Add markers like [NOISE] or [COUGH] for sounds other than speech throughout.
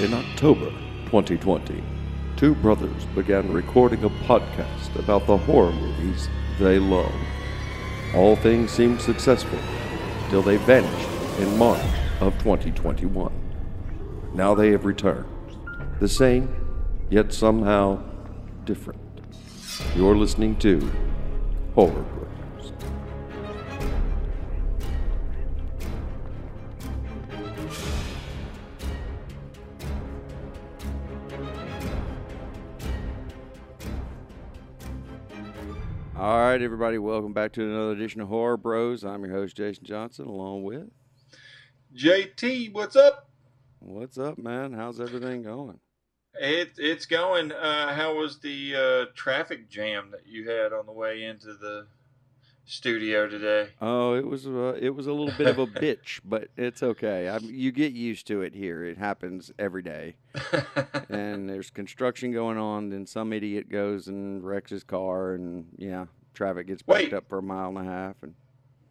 In October 2020, two brothers began recording a podcast about the horror movies they love. All things seemed successful till they vanished in March of 2021. Now they have returned. The same, yet somehow different. You're listening to Horror right, everybody, welcome back to another edition of Horror Bros. I'm your host, Jason Johnson, along with. JT, what's up? What's up, man? How's everything going? It it's going. Uh, how was the uh, traffic jam that you had on the way into the studio today? Oh, it was uh, it was a little bit of a [LAUGHS] bitch, but it's okay. I, you get used to it here. It happens every day. [LAUGHS] and there's construction going on. Then some idiot goes and wrecks his car, and yeah, traffic gets backed Wait. up for a mile and a half.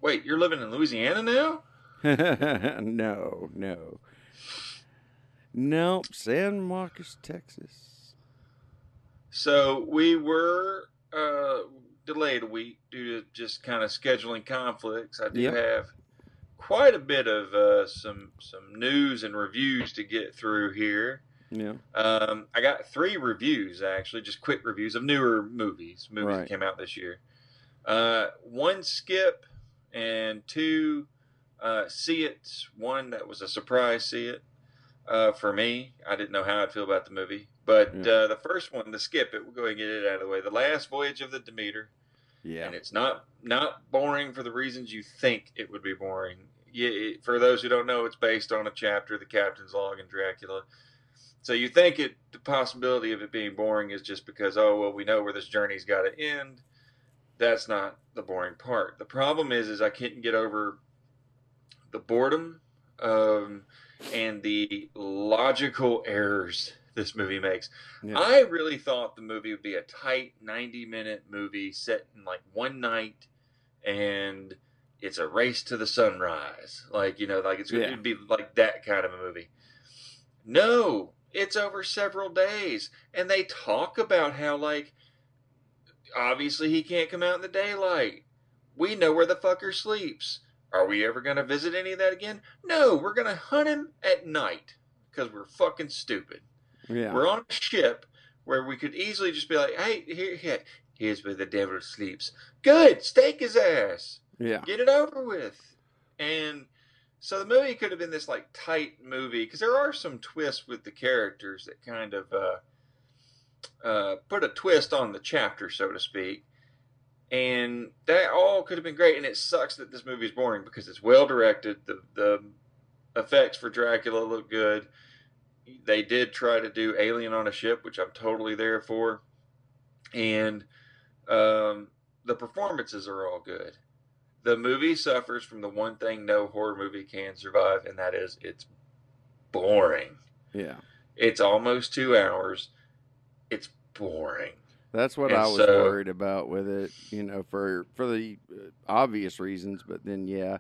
Wait, you're living in Louisiana now? And [LAUGHS] no, no, nope. San Marcos, Texas. So we were uh, delayed a week due to just kind of scheduling conflicts. I do Yep. have quite a bit of uh, some some news and reviews to get through here. Yeah. Um, I got three reviews actually, just quick reviews of newer movies, movies Right. that came out this year. Uh, one skip and two uh, see it. One that was a surprise see it uh, for me. I didn't know how I'd feel about the movie, but Yeah. uh, the first one, the skip it, we'll go ahead and get it out of the way. The last voyage of the Demeter, Yeah. and it's not not boring for the reasons you think it would be boring. Yeah, it, for those who don't know, it's based on a chapter, the Captain's Log in Dracula. So you think it the possibility of it being boring is just because oh well we know where this journey's got to end. That's not the boring part. The problem is is I couldn't get over the boredom um, and the logical errors this movie makes. Yeah. I really thought the movie would be a tight 90 minute movie set in like one night and it's a race to the sunrise. Like, you know, like it's going to be like that kind of a movie. No, it's over several days. And they talk about how, like, obviously he can't come out in the daylight. We know where the fucker sleeps. Are we ever going to visit any of that again? No, we're going to hunt him at night because we're fucking stupid. yeah. We're on a ship where we could easily just be like, hey, here, here, here's where the devil sleeps. Good, stake his ass. yeah. Get it over with. And so the movie could have been this like tight movie because there are some twists with the characters that kind of uh, uh, put a twist on the chapter, so to speak. And that all could have been great. And it sucks that this movie is boring because it's well directed. The the effects for Dracula look good. They did try to do Alien on a ship, which I'm totally there for. And um, the performances are all good. The movie suffers from the one thing no horror movie can survive, and that is it's boring. Yeah. It's almost two hours. Boring. That's what And I was so- worried about with it, you know, for for the uh, obvious reasons. But then, yeah,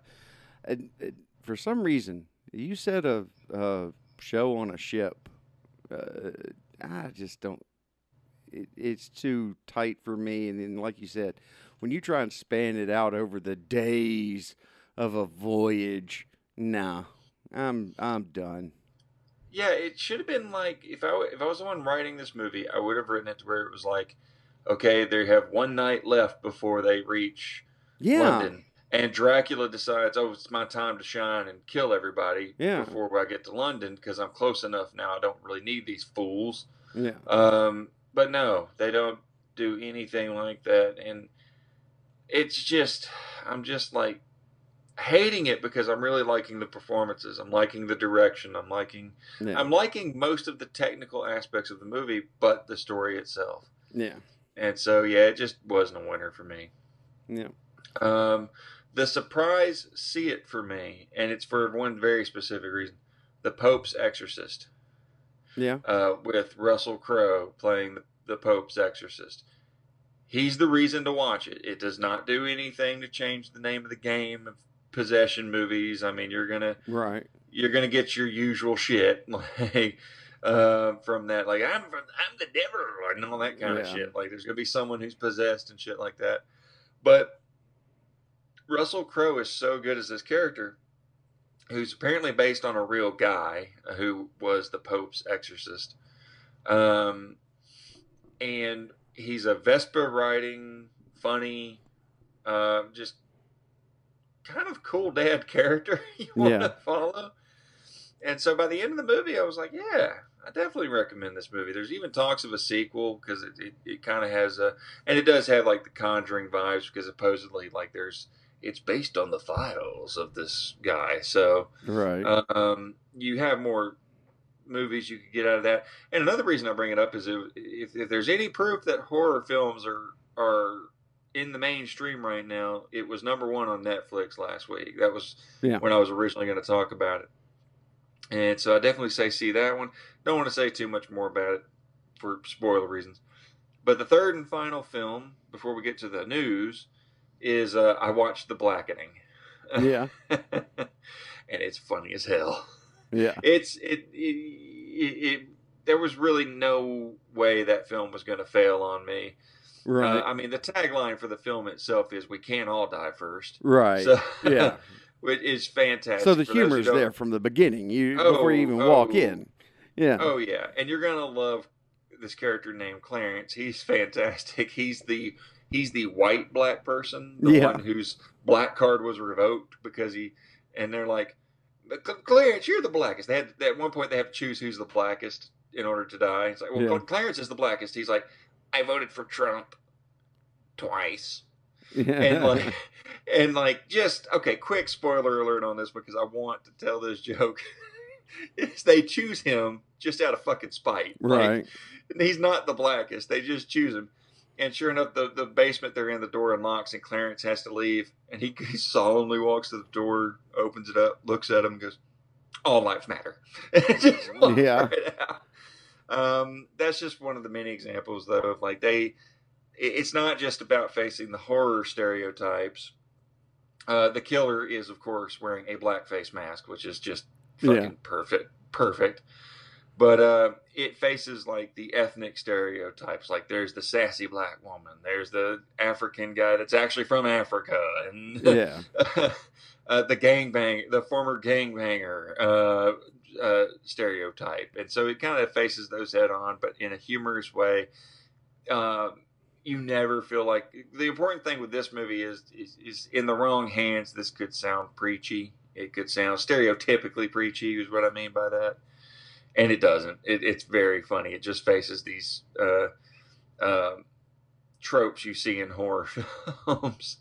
and, and for some reason, you said a, a show on a ship. Uh, I just don't. It, it's too tight for me. And then, like you said, when you try and span it out over the days of a voyage, nah, I'm I'm done. Yeah, it should have been like if I if I was the one writing this movie, I would have written it to where it was like, okay, they have one night left before they reach Yeah, London, and Dracula decides, oh, it's my time to shine and kill everybody Yeah. before I get to London because I'm close enough now. I don't really need these fools. yeah, Um, but no, they don't do anything like that, and it's just I'm just like hating it because I'm really liking the performances. I'm liking the direction. I'm liking yeah, I'm liking most of the technical aspects of the movie, but the story itself. yeah, And so yeah, it just wasn't a winner for me. yeah. Um, the surprise see it for me, and it's for one very specific reason: the Pope's Exorcist. Yeah, uh, with Russell Crowe playing the, the Pope's exorcist. He's the reason to watch it. It does not do anything to change the name of the game of possession movies. I mean, you're gonna right. you're gonna get your usual shit [LAUGHS] like uh, from that. Like I'm from, I'm the devil and all that kind of shit. Like there's gonna be someone who's possessed and shit like that. But Russell Crowe is so good as this character, who's apparently based on a real guy who was the Pope's exorcist. Um, and he's a Vespa riding, funny, uh, just kind of cool dad character [LAUGHS] you want Yeah. to follow. And so by the end of the movie, I was like, yeah, I definitely recommend this movie. There's even talks of a sequel because it, it, it kind of has a, and it does have like the Conjuring vibes because supposedly like there's, it's based on the files of this guy. So Right. um, you have more movies you could get out of that. And another reason I bring it up is if, if, if there's any proof that horror films are are in the mainstream right now, it was number one on Netflix last week. That was Yeah. when I was originally going to talk about it. And so I definitely say see that one. Don't want to say too much more about it for spoiler reasons. But the third and final film before we get to the news is uh, I watched The Blackening. yeah. [LAUGHS] and it's funny as hell. Yeah. It's it, it, it, it there was really no way that film was going to fail on me. Right. Uh, I mean, the tagline for the film itself is "We can't all die first. right. So, [LAUGHS] yeah. [LAUGHS] which is fantastic. So the who humor's there from the beginning. You Oh, before you even walk oh. in. Yeah. Oh yeah, and you're gonna love this character named Clarence. He's [LAUGHS] fantastic. He's the he's the white black person, the Yeah. one whose black card was revoked because he. And they're like, Clarence, you're the blackest. They had at one point they have to choose who's the blackest in order to die. It's like, well, Yeah. Clarence is the blackest. He's like, I voted for Trump twice. Yeah. and like [LAUGHS] and like just okay quick spoiler alert on this because i want to tell this joke [LAUGHS] is they choose him just out of fucking spite Like, right. he's not the blackest they just choose him and sure enough the, the basement they're in the door unlocks and clarence has to leave and he, [LAUGHS] he solemnly walks to the door opens it up looks at him and goes all lives matter And just Yeah. right. Um, that's just one of the many examples though of like they it's not just about facing the horror stereotypes. Uh, the killer is, of course, wearing a black face mask, which is just fucking Yeah. perfect, perfect. But uh, it faces like the ethnic stereotypes. Like there's the sassy black woman, there's the African guy that's actually from Africa, and Yeah. [LAUGHS] uh, the gangbang, the former gangbanger uh, uh, stereotype, and so it kind of faces those head on, but in a humorous way. Um, you never feel like the important thing with this movie is, is is in the wrong hands. This could sound preachy. It could sound stereotypically preachy. Is what I mean by that, and it doesn't. It, it's very funny. It just faces these uh, uh, tropes you see in horror [LAUGHS] films.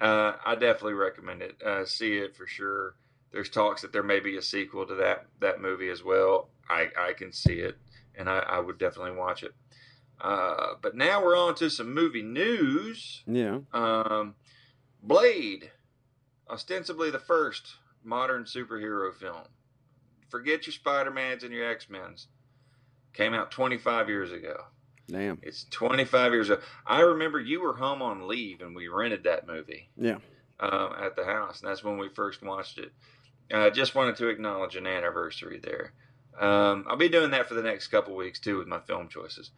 Uh, I definitely recommend it. Uh, see it for sure. There's talks that there may be a sequel to that that movie as well. I, I can see it, and I, I would definitely watch it. Uh, but now we're on to some movie news. Yeah. Um, Blade, ostensibly the first modern superhero film. Forget your Spider Mans and your X Men's. Came out 25 years ago. Damn. It's 25 years ago. I remember you were home on leave and we rented that movie Yeah. um, at the house, and that's when we first watched it. I uh, just wanted to acknowledge an anniversary there. Um, I'll be doing that for the next couple weeks too with my film choices.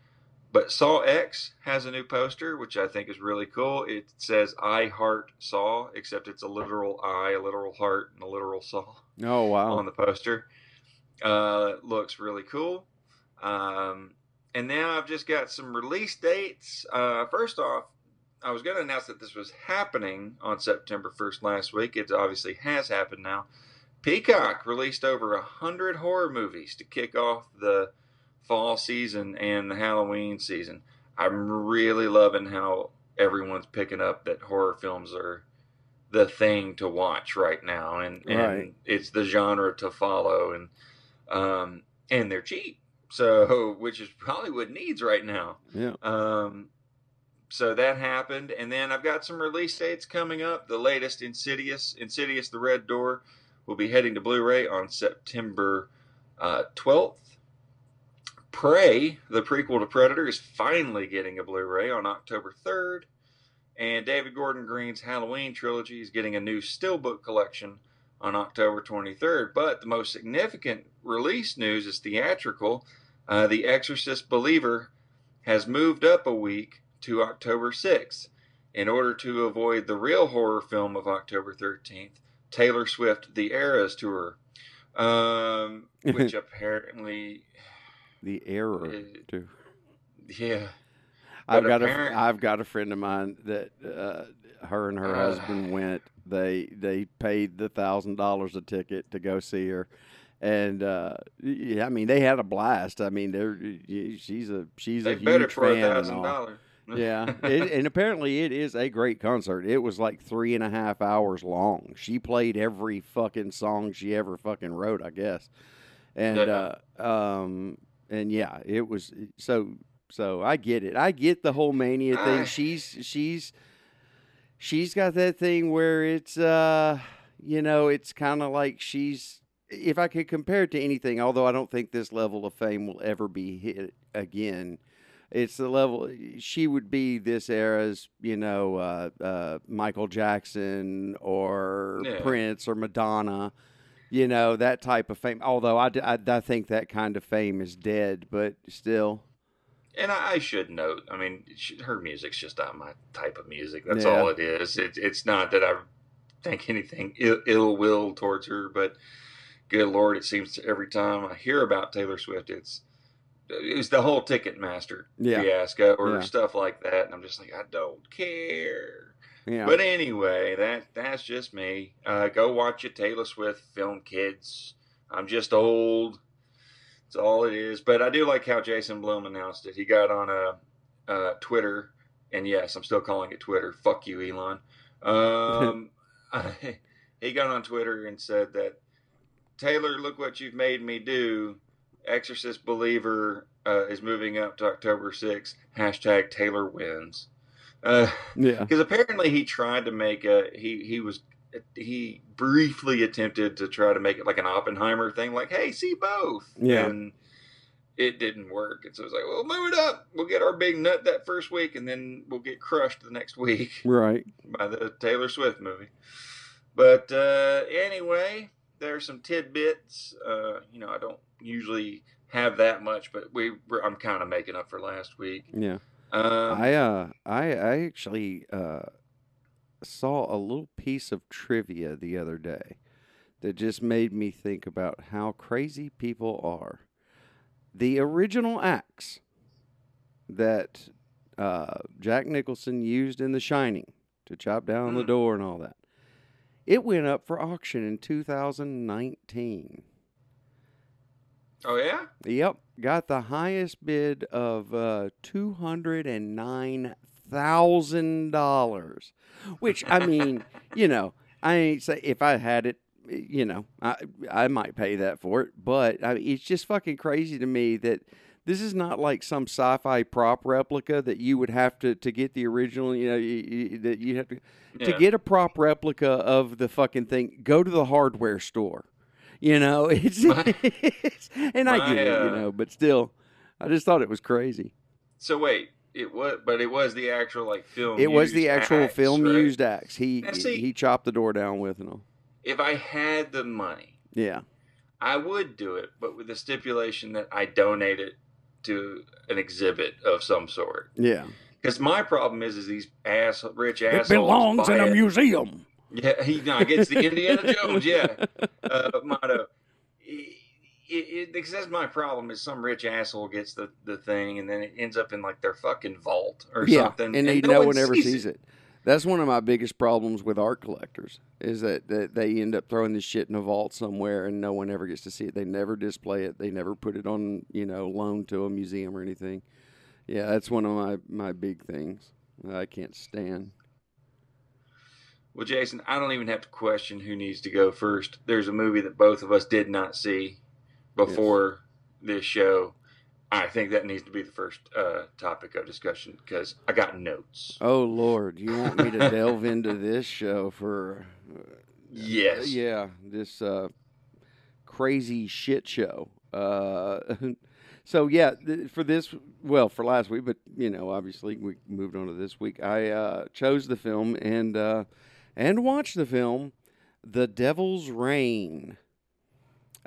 But Saw X has a new poster, which I think is really cool. It says "I heart Saw," except it's a literal eye, a literal heart, and a literal saw Oh wow. on the poster. Uh, looks really cool. Um, and now I've just got some release dates. Uh, first off, I was going to announce that this was happening on September 1st last week. It obviously has happened now. Peacock released over a hundred horror movies to kick off the fall season and the Halloween season. I'm really loving how everyone's picking up that horror films are the thing to watch right now, and, and Right. it's the genre to follow, and um, and they're cheap, so [LAUGHS] which is probably what needs right now. Yeah. Um, so that happened, and then I've got some release dates coming up. The latest Insidious, Insidious: The Red Door, will be heading to Blu-ray on September uh, twelfth. Prey, the prequel to Predator, is finally getting a Blu-ray on October third, and David Gordon Green's Halloween trilogy is getting a new steelbook collection on October 23rd. But the most significant release news is theatrical. Uh, the Exorcist Believer has moved up a week to October 6th in order to avoid the real horror film of October 13th, Taylor Swift The Eras Tour, um, [LAUGHS] which apparently. The error, It- too. Yeah. I've But got apparent- a I've got a friend of mine that uh, her and her Uh. husband went. They they paid the thousand dollars a ticket to go see her, and uh, yeah, I mean they had a blast. I mean they're she's a she's They a bet it huge for a fan and thousand dollars. Yeah, [LAUGHS] it, and apparently it is a great concert. It was like three and a half hours long. She played every fucking song she ever fucking wrote, I guess. And Yeah. uh, um, and yeah, it was so. So I get it. I get the whole mania thing. [CLEARS THROAT] She's she's she's got that thing where it's uh, you know, it's kind of like she's. If I could compare it to anything, although I don't think this level of fame will ever be hit again, it's the level she would be this era's you know uh, uh, michael jackson or Yeah. prince or madonna you know that type of fame although I, I think that kind of fame is dead but still And I, I should note, I mean, she, her music's just not my type of music. That's Yeah. all it is. It, it's not that I think anything Ill, ill will towards her, but good lord, it seems to every time I hear about Taylor Swift, it's it's the whole Ticketmaster Yeah. fiasco or Yeah. stuff like that, and I'm just like, I don't care. yeah But anyway, that that's just me. Uh, go watch a Taylor Swift film, kids. I'm just old. That's all it is. But I do like how Jason Blum announced it. He got on a, uh Twitter, and yes, I'm still calling it Twitter. Fuck you, Elon. Um, [LAUGHS] [LAUGHS] he got on Twitter and said that Taylor, look what you've made me do. Exorcist Believer uh, is moving up to October 6th. Hashtag Taylor wins. Uh, yeah because apparently he tried to make a he he was he briefly attempted to try to make it like an Oppenheimer thing, like hey, see both, Yeah. and it didn't work. And so it's like, well, move it up. We'll get our big nut that first week, and then we'll get crushed the next week [LAUGHS] right by the Taylor Swift movie. But uh, anyway, there's some tidbits. Uh, you know, I don't usually have that much, but we I'm kind of making up for last week. yeah Um, i uh i i actually uh saw a little piece of trivia the other day that just made me think about how crazy people are the original axe that uh, Jack Nicholson used in The Shining to chop down the Mm. door and all that, it went up for auction in 2019. Oh yeah. Yep, got the highest bid of uh, two hundred and nine thousand dollars. Which I mean, [LAUGHS] you know, I ain't say if I had it, you know, I I might pay that for it. But I, it's just fucking crazy to me that this is not like some sci-fi prop replica that you would have to to get the original. You know, you, you, that you have to to get a prop replica of the fucking thing. Go to the hardware store. You know, [LAUGHS] it's, My- it's and I my, get it, you uh, know, but still, I just thought it was crazy. So wait, it was, but it was the actual like film. It was the actual axe, film right? used axe. He see- he chopped the door down with and all. If I had the money, Yeah, I would do it, but with the stipulation that I donate it to an exhibit of some sort. yeah. Because my problem is, is these ass rich assholes. buy it. museum. Yeah, he no, gets the Indiana Jones. Yeah, [LAUGHS] uh, motto. It, it, because that's my problem is some rich asshole gets the, the thing and then it ends up in like their fucking vault or Yeah, something, and, they, no, no one ever sees it. That's one of my biggest problems with art collectors is that, that they end up throwing this shit in a vault somewhere and no one ever gets to see it. They never display it. They never put it on, you know, loan to a museum or anything. Yeah, that's one of my, my big things that I can't stand. Well, Jason, I don't even have to question who needs to go first. There's a movie that both of us did not see before this show. I think that needs to be the first uh, topic of discussion because I got notes. Oh Lord, you want me to delve into this show for? uh, Yes. Yeah, this uh, crazy shit show. Uh, [LAUGHS] so yeah, th- for this, well, for last week, but you know, obviously we moved on to this week. I uh, chose the film and uh, and watch the film, The Devil's Rain.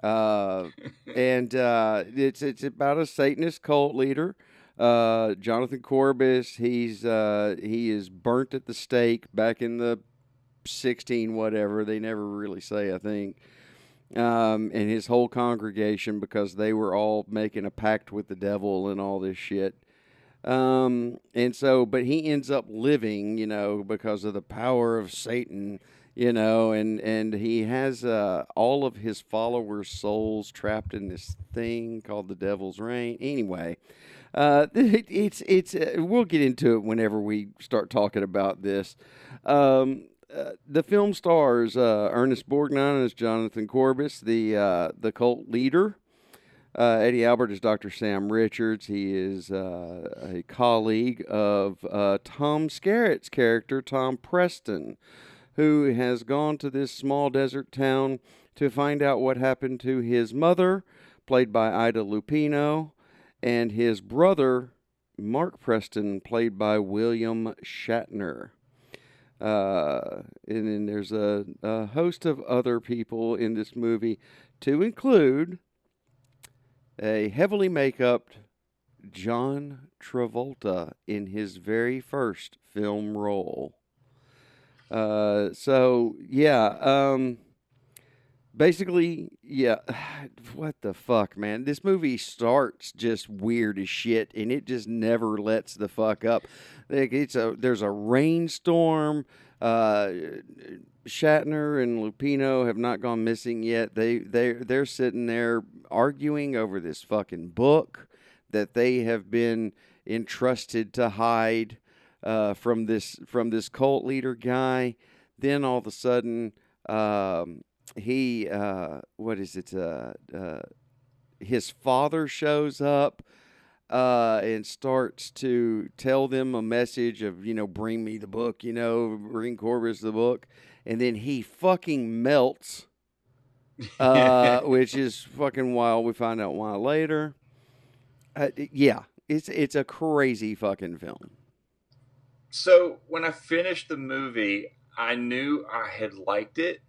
Uh, [LAUGHS] and uh, it's it's about a Satanist cult leader, uh, Jonathan Corbis. He's uh, he is burnt at the stake back in the sixteen whatever. They never really say, I think. Um, and his whole congregation because they were all making a pact with the devil and all this shit. Um, and so, but he ends up living, you know, because of the power of Satan, you know, and and he has uh, all of his followers' souls trapped in this thing called the Devil's Rain. Anyway, uh, it, [LAUGHS] it's it's uh, we'll get into it whenever we start talking about this. Um, uh, the film stars uh, Ernest Borgnine as Jonathan Corbis, the uh, the cult leader. Uh, Eddie Albert is Dr. Sam Richards. He is uh, a colleague of uh, Tom Skerritt's character, Tom Preston, who has gone to this small desert town to find out what happened to his mother, played by Ida Lupino, and his brother, Mark Preston, played by William Shatner. Uh, and then there's a, a host of other people in this movie, to include a heavily make-upped John Travolta in his very first film role. Uh, so yeah, um, basically, yeah. [SIGHS] What the fuck, man? This movie starts just weird as shit, and it just never lets the fuck up. Like it's a there's a rainstorm. Uh, Shatner and Lupino have not gone missing yet. They they they're sitting there arguing over this fucking book that they have been entrusted to hide uh, from this from this cult leader guy. Then all of a sudden, um, he uh, what is it? Uh, uh, his father shows up uh, and starts to tell them a message of you know bring me the book, you know bring Corbis the book, and then he fucking melts, [LAUGHS] uh, which is fucking wild. We find out why later. Uh, yeah, it's it's a crazy fucking film. So when I finished the movie, I knew I had liked it,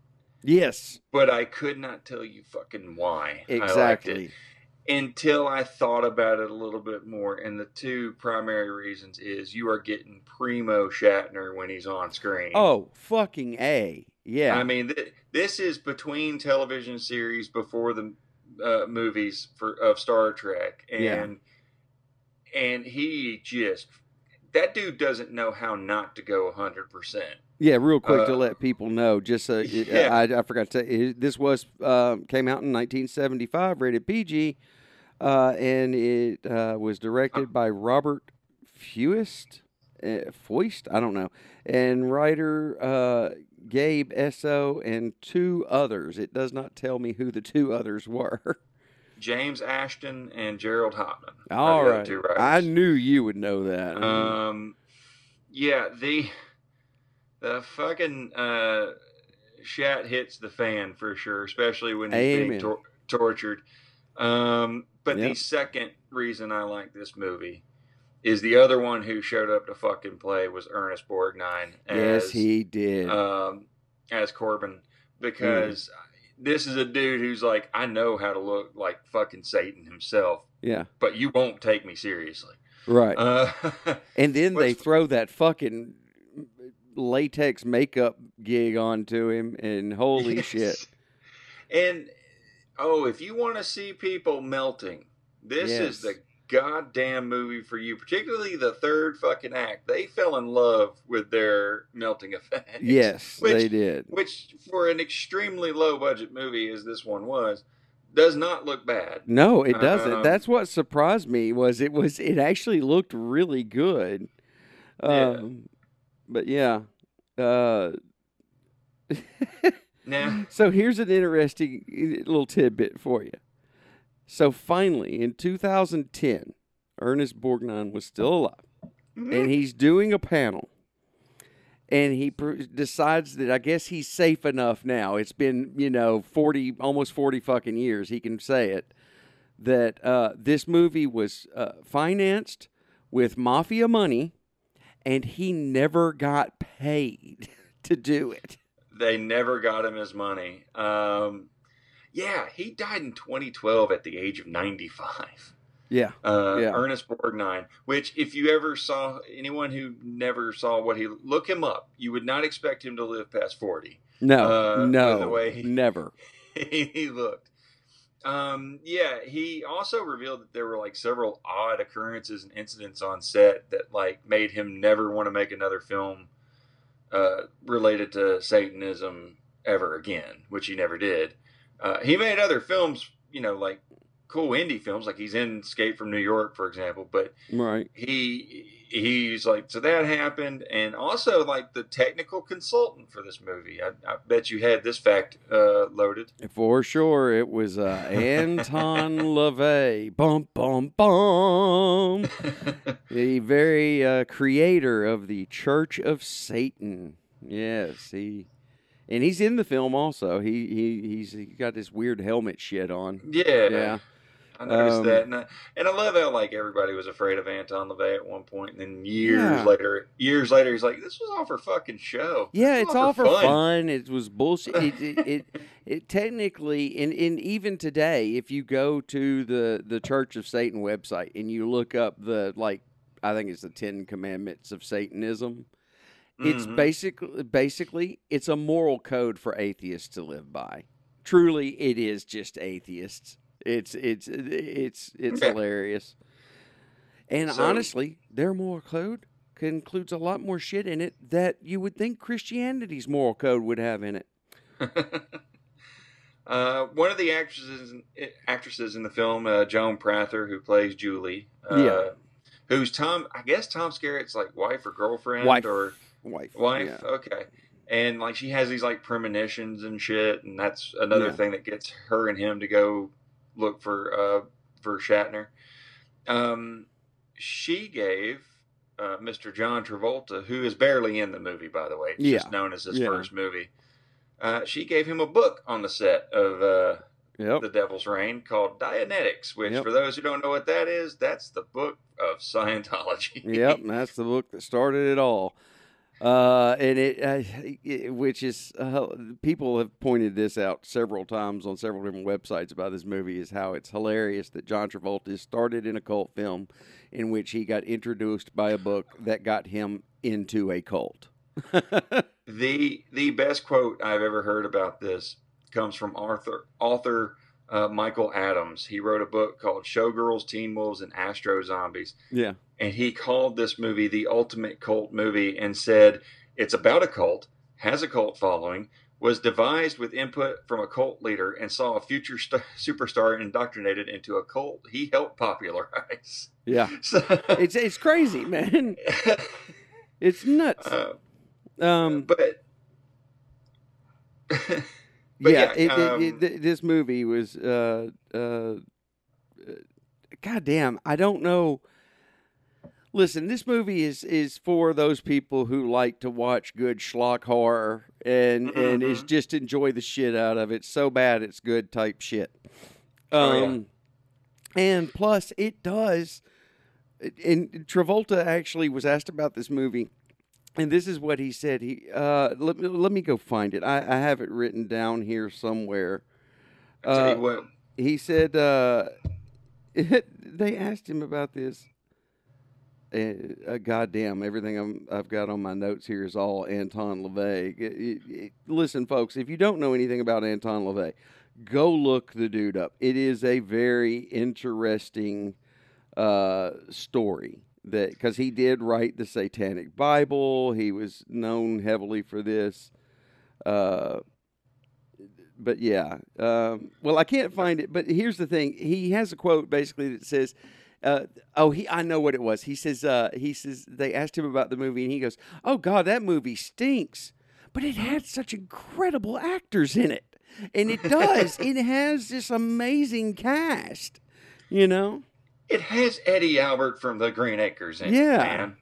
Yes, but I could not tell you fucking why I liked exactly. Until I thought about it a little bit more. And the two primary reasons is you are getting primo Shatner when he's on screen. Oh, fucking a yeah. I mean, th- this is between television series before the uh, movies for of Star Trek, and Yeah. and he just that dude doesn't know how not to go hundred percent. Yeah, real quick to Uh, let people know, just so [LAUGHS] Yeah. I, I forgot to say, this was um came out in 1975, rated PG, uh, and it uh, was directed by Robert Fuest, uh, Foist, I don't know, and writer uh, Gabe Essoe and two others. It does not tell me who the two others were. [LAUGHS] James Ashton and Gerald Hopman. All right. I knew you would know that. Um, yeah, the the fucking uh, shat hits the fan for sure, especially when he's Amen. being tor- tortured. Um, but Yep. the second reason I like this movie is the other one who showed up to fucking play was Ernest Borgnine as yes, he did. um, as Corbin because this is a dude who's like, I know how to look like fucking Satan himself, yeah, but you won't take me seriously. right. Uh, [LAUGHS] And then they throw that fucking latex makeup gig onto him, and holy [LAUGHS] Yes. shit. And oh, if you want to see people melting, this Yes. is the goddamn movie for you. Particularly the third fucking act. They fell in love with their melting [LAUGHS] effect. Yes, Which- they did. Which, for an extremely low budget movie as this one was, does not look bad. No, it doesn't. Um, That's what surprised me was it was it actually looked really good. Yeah. Um, but yeah. Uh, [LAUGHS] Now, [LAUGHS] so here's an interesting uh, little tidbit for you. So finally, in 2010, Ernest Borgnine was still alive. and he's doing a panel and he pr- decides that I guess he's safe enough now. It's been, you know, 40 almost 40 fucking years he can say it that uh, this movie was uh, financed with mafia money and he never got paid [LAUGHS] to do it. They never got him his money. Um, yeah, he died in 2012 at the age of 95. Yeah. Uh, Yeah. Ernest Borgnine, which if you ever saw anyone who never saw what he look him up, you would not expect him to live past 40. No. Uh, by no. the way, he- never. [LAUGHS] he looked. Um, yeah, he also revealed that there were like several odd occurrences and incidents on set that like made him never want to make another film uh, related to Satanism ever again, which he never did. Uh, he made other films, you know, like cool indie films, like he's in Escape from New York, for example. But Right. he he's like, so that happened, and also like the technical consultant for this movie. I, I bet you had this fact uh, loaded. For sure, it was uh, Anton [LAUGHS] LaVey. Bum, bum, bum. [LAUGHS] the very uh, creator of the Church of Satan. Yes, he. And he's in the film also. He he he's he got this weird helmet shit on. Yeah, Yeah. I noticed Um, that, and I, and I love how like everybody was afraid of Anton LaVey at one point, and then years Yeah. later, years later, he's like, "This was all for fucking show." Yeah, it's was all for fun. It was bullshit. It, it, [LAUGHS] it, it technically, and, and even today, if you go to the the Church of Satan website and you look up the like, I think it's the Ten Commandments of Satanism. It's Mhm. basically basically it's a moral code for atheists to live by. Truly, it is just atheists. It's it's it's it's hilarious. And So- honestly, their moral code includes a lot more shit in it that you would think Christianity's moral code would have in it. [LAUGHS] uh, one of the actresses actresses in the film, uh, Joan Prather, who plays Julie, uh, Yeah. who's Tom, I guess Tom Skerritt's like wife or girlfriend Wife. or Wife. wife. Yeah. Okay. And like she has these like premonitions and shit, and that's another Yeah. thing that gets her and him to go look for uh for Shatner. Um, she gave uh, Mr. John Travolta, who is barely in the movie, by the way, it's just Yeah. known as his Yeah. first movie. Uh, she gave him a book on the set of uh, Yep. The Devil's Rain called Dianetics, which, Yep. for those who don't know what that is, that's the book of Scientology. yep, and [LAUGHS] that's the book that started it all. Uh, and it, uh, it, which is, uh, people have pointed this out several times on several different websites about this movie, is how it's hilarious that John Travolta started in a cult film in which he got introduced by a book that got him into a cult. [LAUGHS] The the best quote I've ever heard about this comes from Arthur author uh, Michael Adams. He wrote a book called Showgirls, Teen Wolves, and Astro Zombies, yeah. And he called this movie the ultimate cult movie, and said it's about a cult, has a cult following, was devised with input from a cult leader, and saw a future st- [LAUGHS] superstar indoctrinated into a cult he helped popularize. Yeah. [LAUGHS] So, [LAUGHS] It's, it's crazy, man. It's nuts. uh, Um, but. But yeah, yeah, it, it- um, it- th- this movie was. Uh, uh, God damn, I don't know. Listen, this movie is is for those people who like to watch good schlock horror and and is Mhm. just enjoy the shit out of it. So bad it's good type shit. Um, Oh, yeah. and plus it does. And Travolta actually was asked about this movie and this is what he said. He uh, let, me- let me go find it. I, I have it written down here somewhere. Uh, you what, He said uh, [LAUGHS] they asked him about this. Uh, goddamn, everything I'm, I've got on my notes here is all Anton LaVey. It- it- it- listen, folks, if you don't know anything about Anton LaVey, go look the dude up. It is a very interesting uh, story that because he did write the Satanic Bible. He was known heavily for this. Uh, but yeah, um, well, I can't find it. But here's the thing: he has a quote basically that says, uh, "Oh, he, I know what it was." He says, uh, "He says they asked him about the movie, and he goes, "Oh God, that movie stinks." But it had such incredible actors in it, and it does. it [LAUGHS] has this amazing cast, you know. it has Eddie Albert from the Green Acres in it, Yeah. man.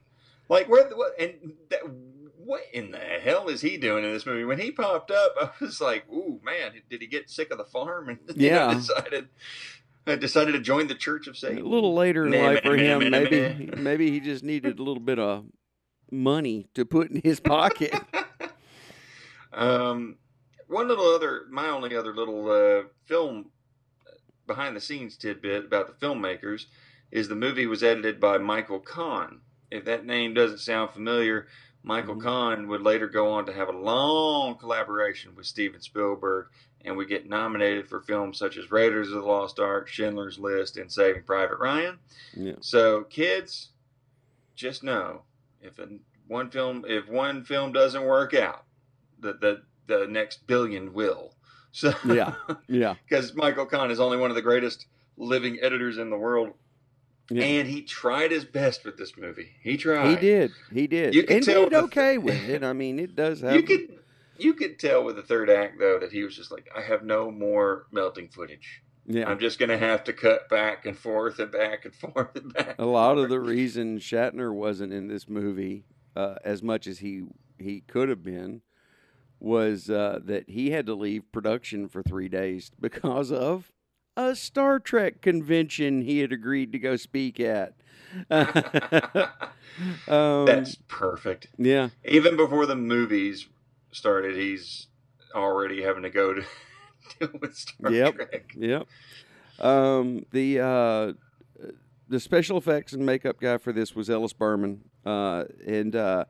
Like where what and that, what in the hell is he doing in this movie? When he popped up, [LAUGHS] I was like, "Ooh, man, did he get sick of the farm and [LAUGHS] you know, Yeah. decided decided to join the Church of Satan. A little later in life for him, maybe maybe he just needed a little bit of money to put in his pocket. [LAUGHS] Um, one little other, my only other little uh, film behind the scenes tidbit about the filmmakers is the movie was edited by Michael Kahn. If that name doesn't sound familiar, Michael Mhm. Kahn would later go on to have a long collaboration with Steven Spielberg and we get nominated for films such as Raiders of the Lost Ark, Schindler's List, and Saving Private Ryan. Yeah. So, kids, just know if a, one film if one film doesn't work out, the the the next billion will. So Yeah. [LAUGHS] Yeah. because Michael Kahn is only one of the greatest living editors in the world, Yeah. and he tried his best with this movie. He tried. He did. He did. You could and tell did okay with it. I mean, it does [LAUGHS] have. You could you could tell with the third act though that he was just like, I have no more melting footage. yeah. I'm just gonna have to cut back and forth and back and [LAUGHS] forth and back. A lot of the reason Shatner wasn't in this movie uh, as much as he he could have been was uh, that he had to leave production for three days [LAUGHS] because of a Star Trek convention he had agreed to go speak at. [LAUGHS] um, That's perfect. yeah, Even before the movies started, he's already having to go to [LAUGHS] deal with Star Yep. Trek. Yep. Um, the uh, the special effects and makeup guy for this was Ellis Burman. Uh, and uh,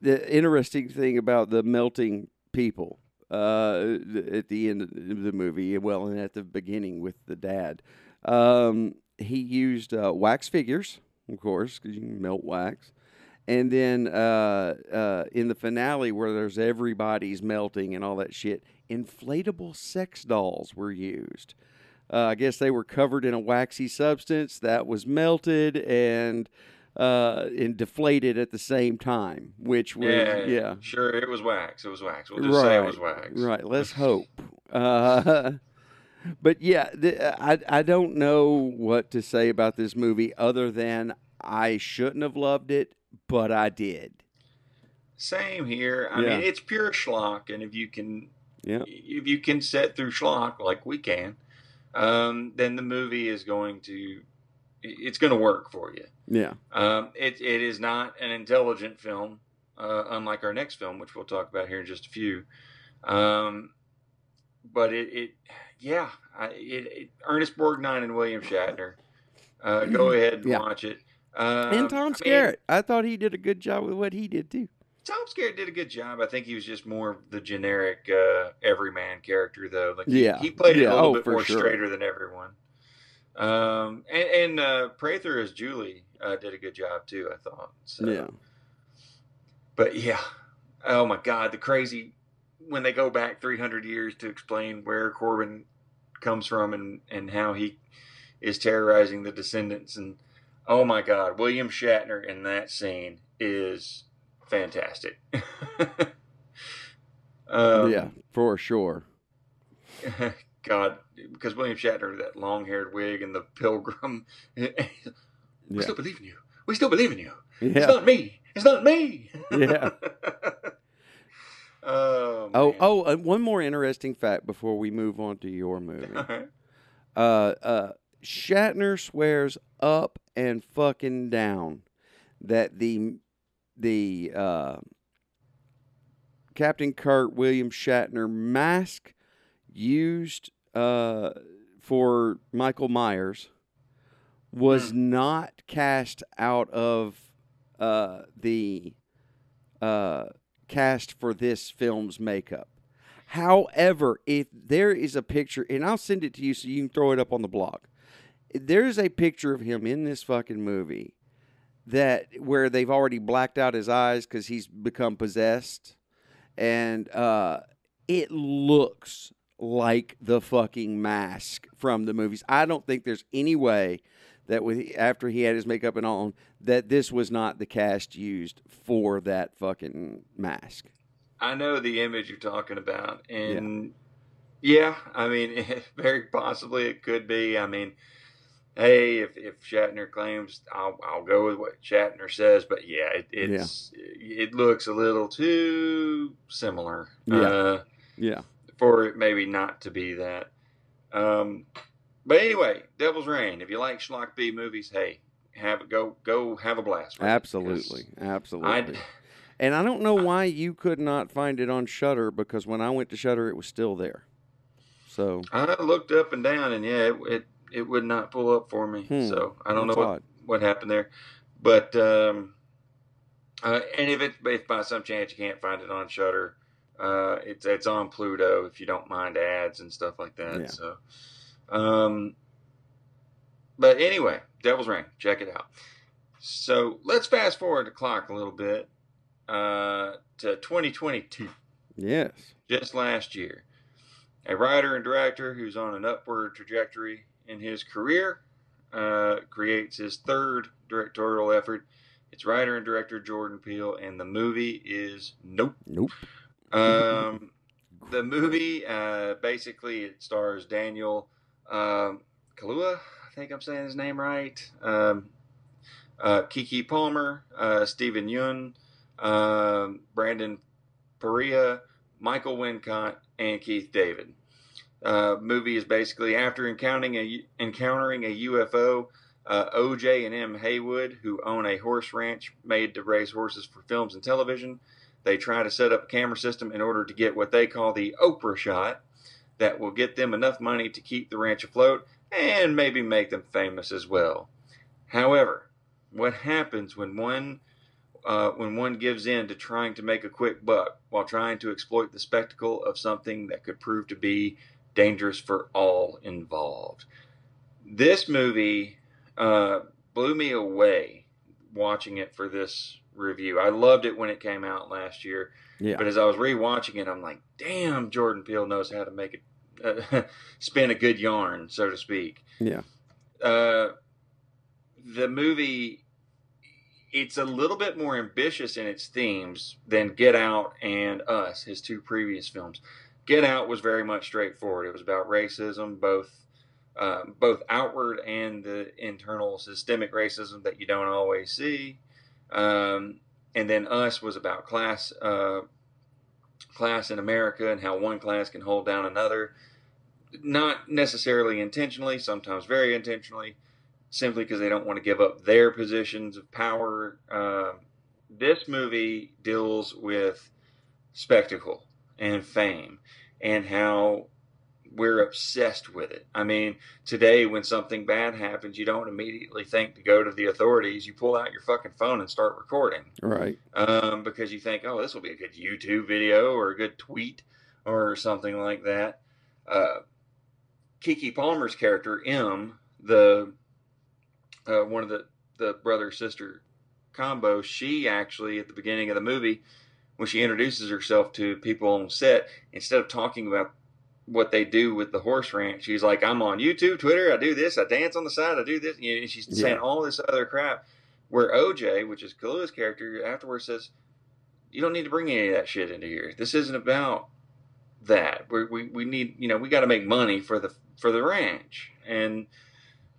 the interesting thing about the melting people uh, at the end of the movie, well, and at the beginning with the dad, um, he used uh, wax figures, of course, because you can melt wax. And then uh, uh, in the finale, where there's everybody's melting and all that shit, inflatable sex dolls were used. Uh, I guess they were covered in a waxy substance that was melted and uh, and deflated at the same time, which was Yeah, yeah, Sure, it was wax. It was wax. We'll just say it was wax. Right. Let's [LAUGHS] hope. Uh, [LAUGHS] but yeah, the, I I don't know what to say about this movie other than I shouldn't have loved it, but I did. Same here. I Yeah. mean, it's pure schlock, and if you can, Yeah. if you can set through schlock like we can, um, then the movie is going to, it's going to work for you. Yeah. Um, it it is not an intelligent film, uh, unlike our next film, which we'll talk about here in just a few. Um, but it, it yeah, I, it, it Ernest Borgnine and William Shatner. Uh, go [CLEARS THROAT] ahead and Yeah. watch it. Um, and Tom I mean, Skerritt. I thought he did a good job with what he did too. Tom Skerritt did a good job. I think he was just more the generic uh, everyman character, though. Like he- Yeah. he, played it a little Oh, bit more sure. straighter than everyone. Um, and, and uh, Prather as Julie uh, did a good job too. I thought. So. Yeah. But yeah, oh my God, the crazy when they go back 300 years to explain where Corbin comes from and and how he is terrorizing the descendants and oh my God, William Shatner in that scene is fantastic. [LAUGHS] um, yeah, for sure. [LAUGHS] God, because William Shatner, that long-haired wig and the pilgrim, [LAUGHS] we Yeah. still believe in you. We still believe in you. It's not me. It's not me. Yeah. oh. Oh, oh, and one more interesting fact before we move on to your movie. Uh, uh, Shatner swears up and fucking down that the the uh, Captain Kirk William Shatner mask used uh, for Michael Myers was not cast out of uh, the uh, cast for this film's makeup. However, if there is a picture, and I'll send it to you so you can throw it up on the blog. There is a picture of him in this fucking movie that where they've already blacked out his eyes because he's become possessed, and uh, it looks like the fucking mask from the movies. I don't think there's any way that with after he had his makeup and all on that this was not the cast used for that fucking mask. I know the image you're talking about, and yeah, I mean, [LAUGHS] very possibly it could be. I mean, hey, if, if Shatner claims, I'll I'll go with what Shatner says, but yeah, it, it's it looks a little too similar. Yeah. Uh, Yeah. for it maybe not to be that. Um, but anyway, Devil's Rain. If you like schlock B movies, hey, have a go go have a blast. with it, 'cause Absolutely, absolutely. And I don't know why you could not find it on Shudder because when I went to Shudder, it was still there. So I looked up and down, and yeah, it it, it would not pull up for me. Hmm, So I don't know what, odd. what happened there, but um, uh, and if it if by some chance you can't find it on Shudder, uh, it's it's on Pluto if you don't mind ads and stuff like that. Yeah. So, um, but anyway, Devil's Rain, check it out. So let's fast forward the clock a little bit uh, to 2022 yes, just last year. A writer and director who's on an upward trajectory in his career uh, creates his third directorial effort. It's writer and director Jordan Peele, and the movie is Nope. nope. Um, the movie uh, basically it stars Daniel um, Kaluuya. I think I'm saying his name right. Um, uh, Keke Palmer, uh, Steven Yeun, um, Brandon Perea, Michael Wincott, and Keith David. Uh, movie is basically after encountering a encountering a UFO. Uh, OJ and Em. Haywood, who own a horse ranch made to raise horses for films and television, they try to set up a camera system in order to get what they call the Oprah shot that will get them enough money to keep the ranch afloat and maybe make them famous as well. However, what happens when one uh, when one gives in to trying to make a quick buck while trying to exploit the spectacle of something that could prove to be dangerous for all involved? This movie uh, blew me away watching it for this review. I loved it when it came out last year. Yeah, But as I was rewatching it, I'm like, damn, Jordan Peele knows how to make it uh, [LAUGHS] spin a good yarn, so to speak. yeah, Uh, the movie, it's a little bit more ambitious in its themes than Get Out and Us, his two previous films. Get Out was very much straightforward. It was about racism, both um, both outward and the internal systemic racism that you don't always see. Um, and then Us was about class uh, class in America and how one class can hold down another, not necessarily intentionally, sometimes very intentionally, simply because they don't want to give up their positions of power. Uh, this movie deals with spectacle and fame and how we're obsessed with it. I mean, today when something bad happens, you don't immediately think to go to the authorities. You pull out your fucking phone and start recording right. um, because you think, oh, this will be a good YouTube video or a good tweet or something like that. Uh, Keke Palmer's character Em, the uh, one of the the brother sister combo, she actually at the beginning of the movie, when she introduces herself to people on set, instead of talking about what they do with the horse ranch, she's like, "I'm on YouTube, Twitter. I do this. I dance on the side. I do this." You know, she's saying all this other crap. Where OJ, which is Kaluuya's character, afterwards says, "You don't need to bring any of that shit into here. This isn't about that. We're, we we need you know we got to make money for the for the ranch, and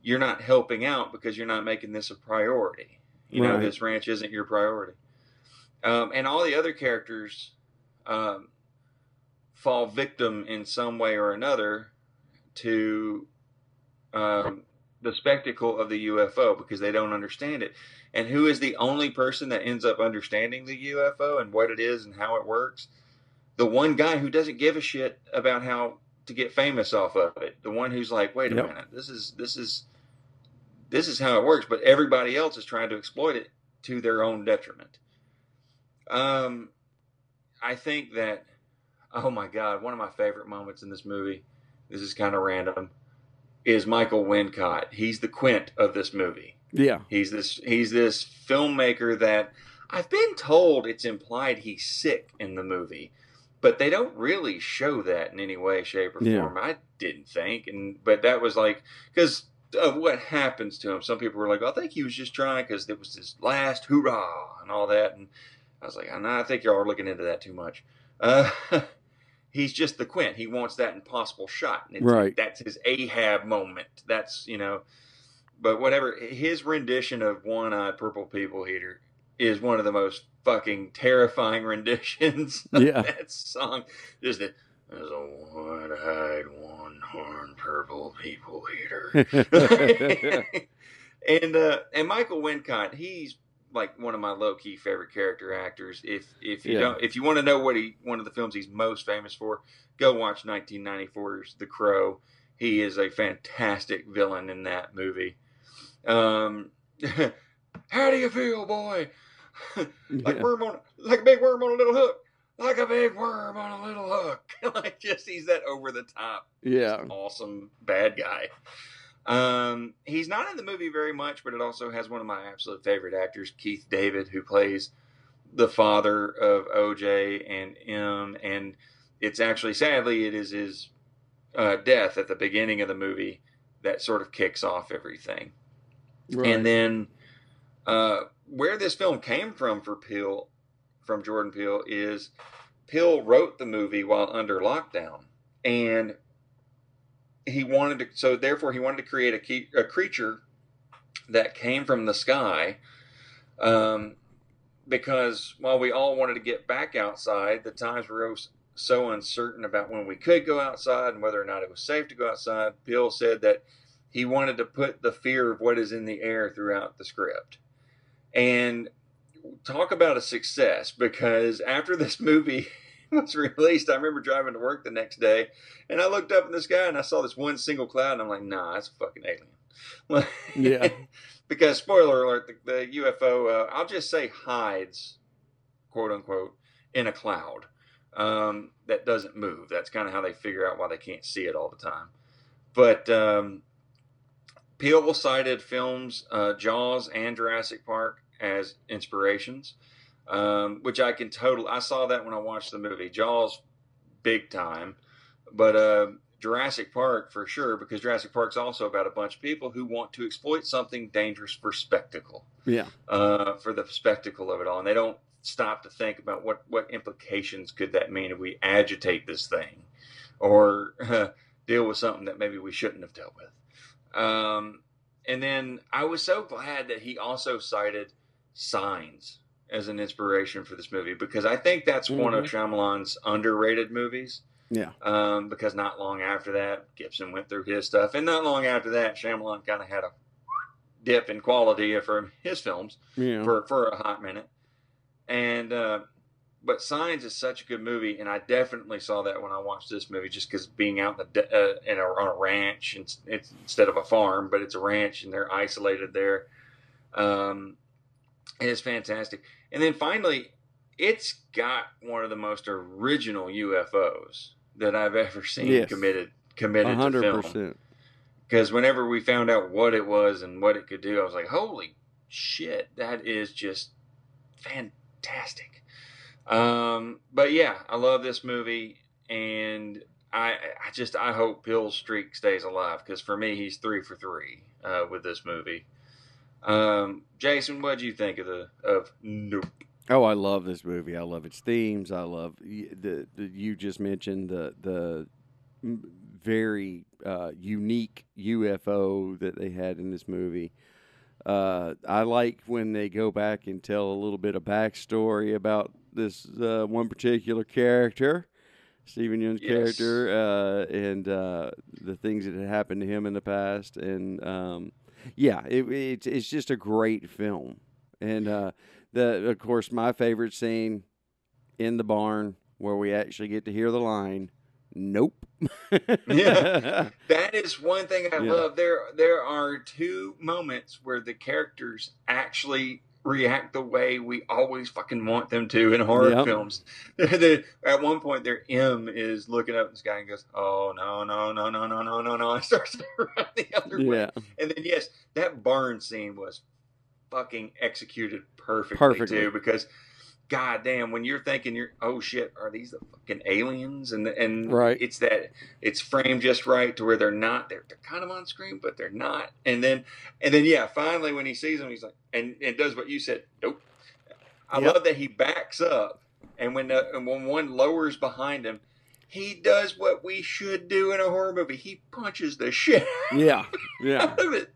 you're not helping out because you're not making this a priority. You know this ranch isn't your priority, um, and all the other characters um, fall victim in some way or another to um, the spectacle of the UFO because they don't understand it. And who is the only person that ends up understanding the UFO and what it is and how it works? The one guy who doesn't give a shit about how to get famous off of it. The one who's like, wait a Yep. minute, this is this is this is how it works, but everybody else is trying to exploit it to their own detriment. Um, I think that, oh my God, one of my favorite moments in this movie, this is kind of random, is Michael Wincott. He's the Quint of this movie. Yeah, He's this he's this filmmaker that I've been told it's implied he's sick in the movie, but they don't really show that in any way, shape, or Yeah. form. I didn't think, and but that was like because of what happens to him. Some people were like, "I think he was just trying because it was his last hoorah and all that," and I was like, "I know, I think y'all are looking into that too much." Uh, [LAUGHS] he's just the Quint. He wants that impossible shot, and it's, Right. That's his Ahab moment. That's you know but whatever his rendition of one eyed purple people heater is one of the most fucking terrifying [LAUGHS] renditions of Yeah. that song just the there's a one eyed one horn purple people heater [LAUGHS] and uh and michael wincott he's like one of my low key favorite character actors. If if you Yeah. don't if you want to know what he one of the films he's most famous for, go watch 1994's The Crow. He is a fantastic villain in that movie. Um, [LAUGHS] how do you feel, boy? [LAUGHS] like Yeah. worm on like a big worm on a little hook. Like a big worm on a little hook. [LAUGHS] like just he's that over the top yeah. awesome bad guy. Um, he's not in the movie very much, but it also has one of my absolute favorite actors, Keith David, who plays the father of OJ and Em. And it's actually, sadly, it is his uh, death at the beginning of the movie that sort of kicks off everything. Right. And then uh, where this film came from for Peele, from Jordan Peele, is Peele wrote the movie while under lockdown, and he wanted to. So therefore, he wanted to create a, key, a creature that came from the sky. Um, because while we all wanted to get back outside, the times were so uncertain about when we could go outside and whether or not it was safe to go outside. Peele said that he wanted to put the fear of what is in the air throughout the script. And talk about a success because after this [LAUGHS] movie [LAUGHS] was released, I remember driving to work the next day and I looked up in the sky and I saw this one single cloud and I'm like, nah, that's a fucking alien. [LAUGHS] Yeah. because, spoiler alert, the, the UFO, uh, I'll just say hides, quote unquote, in a cloud um, that doesn't move. That's kind of how they figure out why they can't see it all the time. But um, Peele cited films uh, Jaws and Jurassic Park as inspirations, um, which I can totally. I saw that when I watched the movie Jaws, big time, but uh, Jurassic Park for sure because Jurassic Park's also about a bunch of people who want to exploit something dangerous for spectacle, Yeah. uh, for the spectacle of it all, and they don't stop to think about what what implications could that mean if we agitate this thing, or [LAUGHS] deal with something that maybe we shouldn't have dealt with. Um, and then I was so glad that he also cited Signs as an inspiration for this movie because I think that's one of Shyamalan's underrated movies. Yeah. Um, because not long after that, Gibson went through his stuff, and not long after that, Shyamalan kind of had a dip in quality from his films Yeah. for for a hot minute. And uh, but Signs is such a good movie, and I definitely saw that when I watched this movie, just because being out in, the, uh, in a, on a ranch, and it's instead of a farm, but it's a ranch, and they're isolated there. Um, it's fantastic. And then finally, it's got one of the most original UFOs that I've ever seen Yes. committed committed to film because whenever we found out what it was and what it could do, I was like, "Holy shit, that is just fantastic!" Um, but yeah, I love this movie, and I, I just I hope Peele's streak stays alive because for me, he's three for three uh, with this movie. Um, Jason, what do you think of the of Nope? Oh, I love this movie. I love its themes. I love the, the you just mentioned the the very uh, unique UFO that they had in this movie. Uh, I like when they go back and tell a little bit of backstory about this uh, one particular character, Steven Yeun's Yes. character, uh, and uh, the things that had happened to him in the past. And um, yeah, it, it's it's just a great film. And uh, the of course my favorite scene in the barn where we actually get to hear the line, "Nope." [LAUGHS] Yeah. [LAUGHS] That is one thing I Yeah. love. There there are two moments where the characters actually react the way we always fucking want them to in horror yep. films. [LAUGHS] At one point, their Em is looking up in the sky and goes, "Oh no, no, no, no, no, no, no, no!" [LAUGHS] and starts to run the other yeah. way. And then, yes, that barn scene was fucking executed perfectly, perfectly. too, because god damn when you're thinking you're oh shit are these the fucking aliens and and Right. it's that it's framed just right to where they're not they're, they're kind of on screen but they're not and then and then yeah finally when he sees them he's like and it does what you said nope I Yep. love that he backs up and when the, and when one lowers behind him he does what we should do in a horror movie he punches the shit [LAUGHS] yeah, yeah. out of it.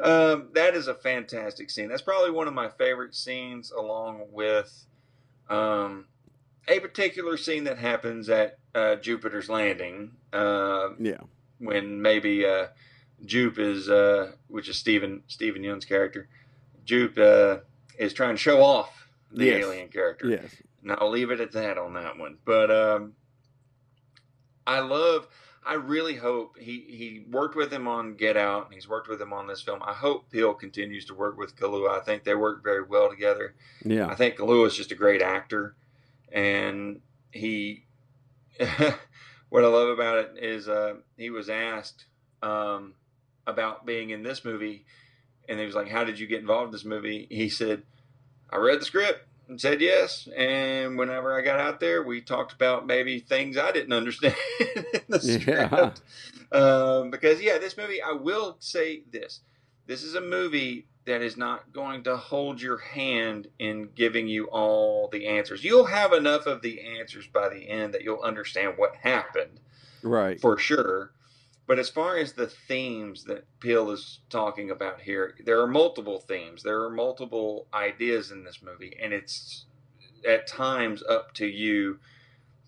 Um, that is a fantastic scene. That's probably one of my favorite scenes, along with um, a particular scene that happens at uh, Jupiter's Landing uh, Yeah, when maybe uh, Jupe is, uh, which is Steven Steven Yeun's character. Jupe uh, is trying to show off the Yes. alien character. Yes. And I'll leave it at that on that one. But um, I love. I really hope he he worked with him on Get Out, and he's worked with him on this film. I hope Peele continues to work with Kaluuya. I think they work very well together. Yeah. I think Kaluuya is just a great actor, and he. [LAUGHS] what I love about it is uh, he was asked um, about being in this movie, and he was like, "How did you get involved in this movie?" He said, "I read the script." And said yes, and whenever I got out there, we talked about maybe things I didn't [LAUGHS] understand in the Yeah. script. Um, because yeah, this movie, I will say this: this is a movie that is not going to hold your hand in giving you all the answers. You'll have enough of the answers by the end that you'll understand what happened Right. for sure. But as far as the themes that Peele is talking about here, there are multiple themes. There are multiple ideas in this movie, and it's at times up to you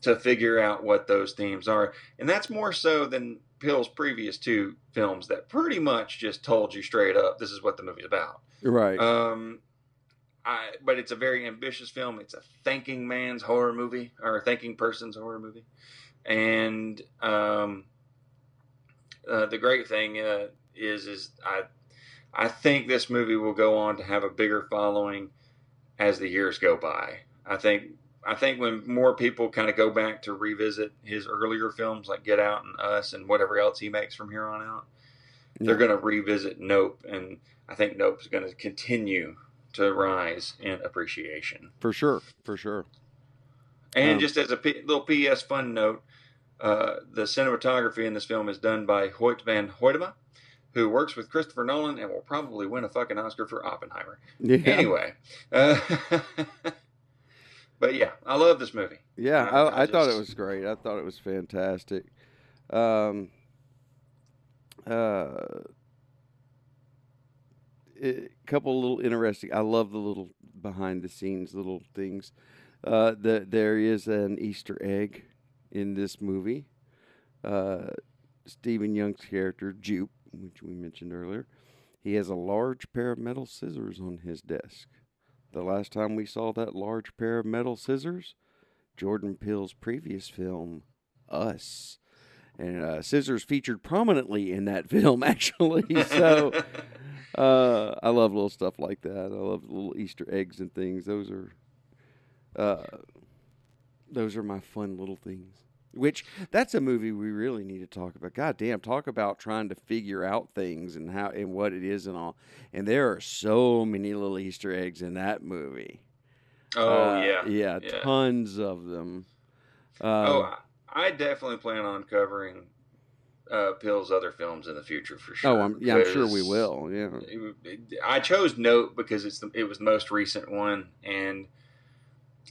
to figure out what those themes are. And that's more so than Peele's previous two films that pretty much just told you straight up this is what the movie's about. Right. Um, I, but it's a very ambitious film. It's a thinking man's horror movie or a thinking person's horror movie, and um, uh, the great thing uh, is is I I think this movie will go on to have a bigger following as the years go by. I think I think when more people kind of go back to revisit his earlier films like Get Out and Us and whatever else he makes from here on out, they're going to revisit Nope, and I think Nope is going to continue to rise in appreciation. For sure. For sure. And Um, just as a P- little PS fun note, uh, the cinematography in this film is done by Hoyt van Hoytema, who works with Christopher Nolan and will probably win a fucking Oscar for Oppenheimer. Yeah. Anyway, uh, [LAUGHS] but yeah, I love this movie. Yeah, I- I, I I, thought it was great. I thought it was fantastic. Um, uh, a couple little interesting. I love the little behind the scenes little things. Uh, the, there is an Easter egg in this movie. Uh, Steven Yeun's character Jupe, which we mentioned earlier, he has a large pair of metal scissors on his desk. The last time we saw that large pair of metal scissors, Jordan Peele's previous film, Us. And uh, scissors featured prominently in that [LAUGHS] film, actually. So [LAUGHS] uh, I love little stuff like that. I love little Easter eggs and things. Those are, uh, those are my fun little things. Which that's a movie we really need to talk about. God damn, talk about trying to figure out things and how and what it is and all. And there are so many little Easter eggs in that movie. oh Uh, yeah, yeah, yeah. tons of them. Um, oh, I definitely plan on covering uh, Peele's other films in the future for sure. oh, I'm, yeah, I'm sure we will. Yeah, it- I chose Nope because it's the, it was the most recent one and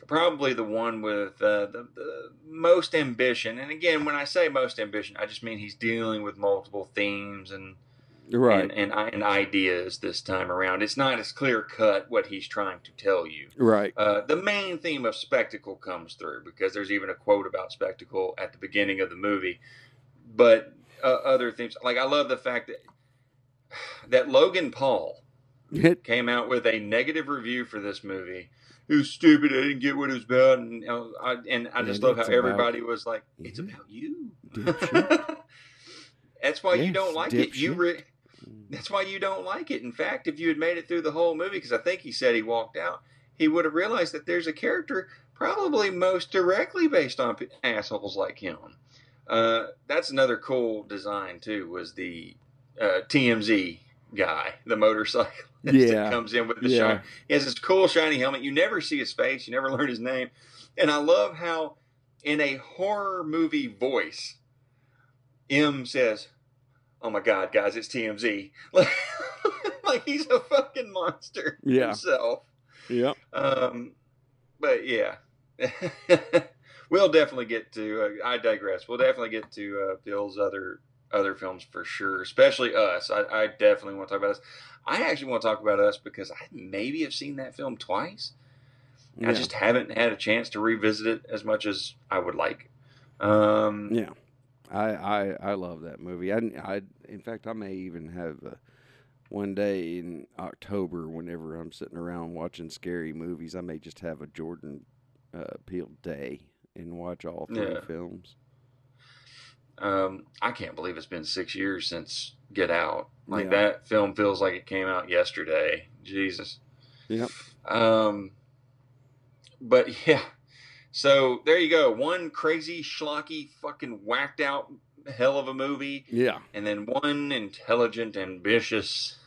probably the one with uh, the, the most ambition. And again, when I say most ambition, I just mean he's dealing with multiple themes and right, and, and and ideas this time around. It's not as clear cut what he's trying to tell you. right, Uh, the main theme of spectacle comes through because there's even a quote about spectacle at the beginning of the movie. But uh, other themes, like I love the fact that that Logan Paul [LAUGHS] came out with a negative review for this movie. It was stupid. I didn't get what it was about, and you know, I and I just love how it's about everybody was like, "It's you, about you." [LAUGHS] That's why you don't like it. You re- that's why you don't like it. In fact, if you had made it through the whole movie, because I think he said he walked out, he would have realized that there's a character probably most directly based on assholes like him. Uh, that's another cool design too. Was the uh, TMZ guy, the motorcyclist Yeah. that comes in with the Yeah. shine. He has this cool shiny helmet. You never see his face. You never [LAUGHS] learn his name. And I love how, in a horror movie voice, Em says, "Oh my God, guys, it's TMZ." Like, [LAUGHS] like he's a fucking monster Yeah. himself. Yep. Um, but yeah, [LAUGHS] we'll definitely get to. Uh, I digress. We'll definitely get to uh, Peele's other other films for sure, especially Us. I, I definitely want to talk about Us. I actually want to talk about Us because I maybe have seen that film twice. Yeah. I just haven't had a chance to revisit it as much as I would like. Um, Yeah, I, I I love that movie. I, I in fact I may even have uh, one day in October, whenever I'm sitting around watching scary movies, I may just have a Jordan uh, Peele day and watch all three Yeah. films. Um, I can't believe it's been six years since Get Out. Like Yeah. that film feels like it came out yesterday. Jesus. Yep. Um, but [LAUGHS] yeah, so there you go. One crazy, schlocky, fucking whacked out hell of a movie, Yeah. and then one intelligent, ambitious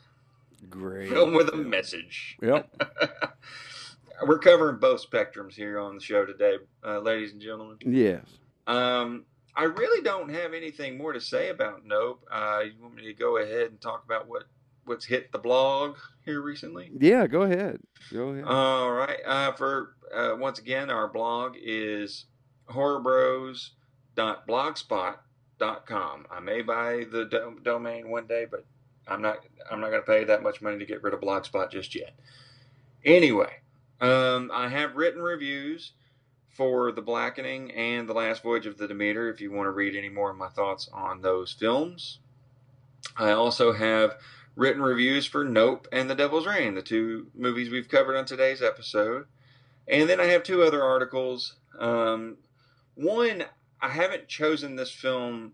Great. film with a message. Yep. [LAUGHS] We're covering both spectrums here on the show today, uh, ladies and gentlemen. Yes. Um, I really don't have anything more to say about Nope. Uh, you want me to go ahead and talk about what what's hit the blog here recently? Yeah. Go ahead. Go ahead. All right. Uh, for uh, once again, our blog is horrorbros.blogspot.com. I may buy the do- domain one day, but I'm not. I'm not going to pay that much money to get rid of Blogspot just yet. Anyway, um, I have written reviews for The Blackening and The Last Voyage of the Demeter. If you want to read any more of my thoughts on those films, I also have written reviews for Nope and The Devil's Rain, the two movies we've covered on today's episode. And then I have two other articles. Um, one, I haven't chosen this film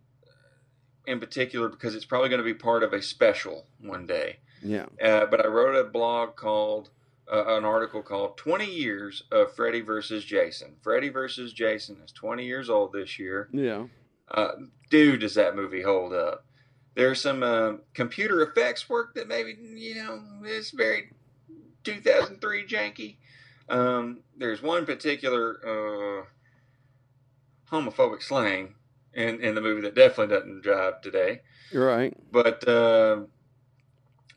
in particular because it's probably going to be part of a special one day. yeah. Uh, but I wrote a blog called, uh, an article called 20 Years of Freddy versus Jason. Freddy versus Jason is 20 years old this year. Yeah. Uh, dude, does that movie hold up? There's some uh, computer effects work that maybe, you know, is very 2003 janky. Um, there's one particular uh, homophobic slang in, in the movie that definitely doesn't drive today. You're right. But uh,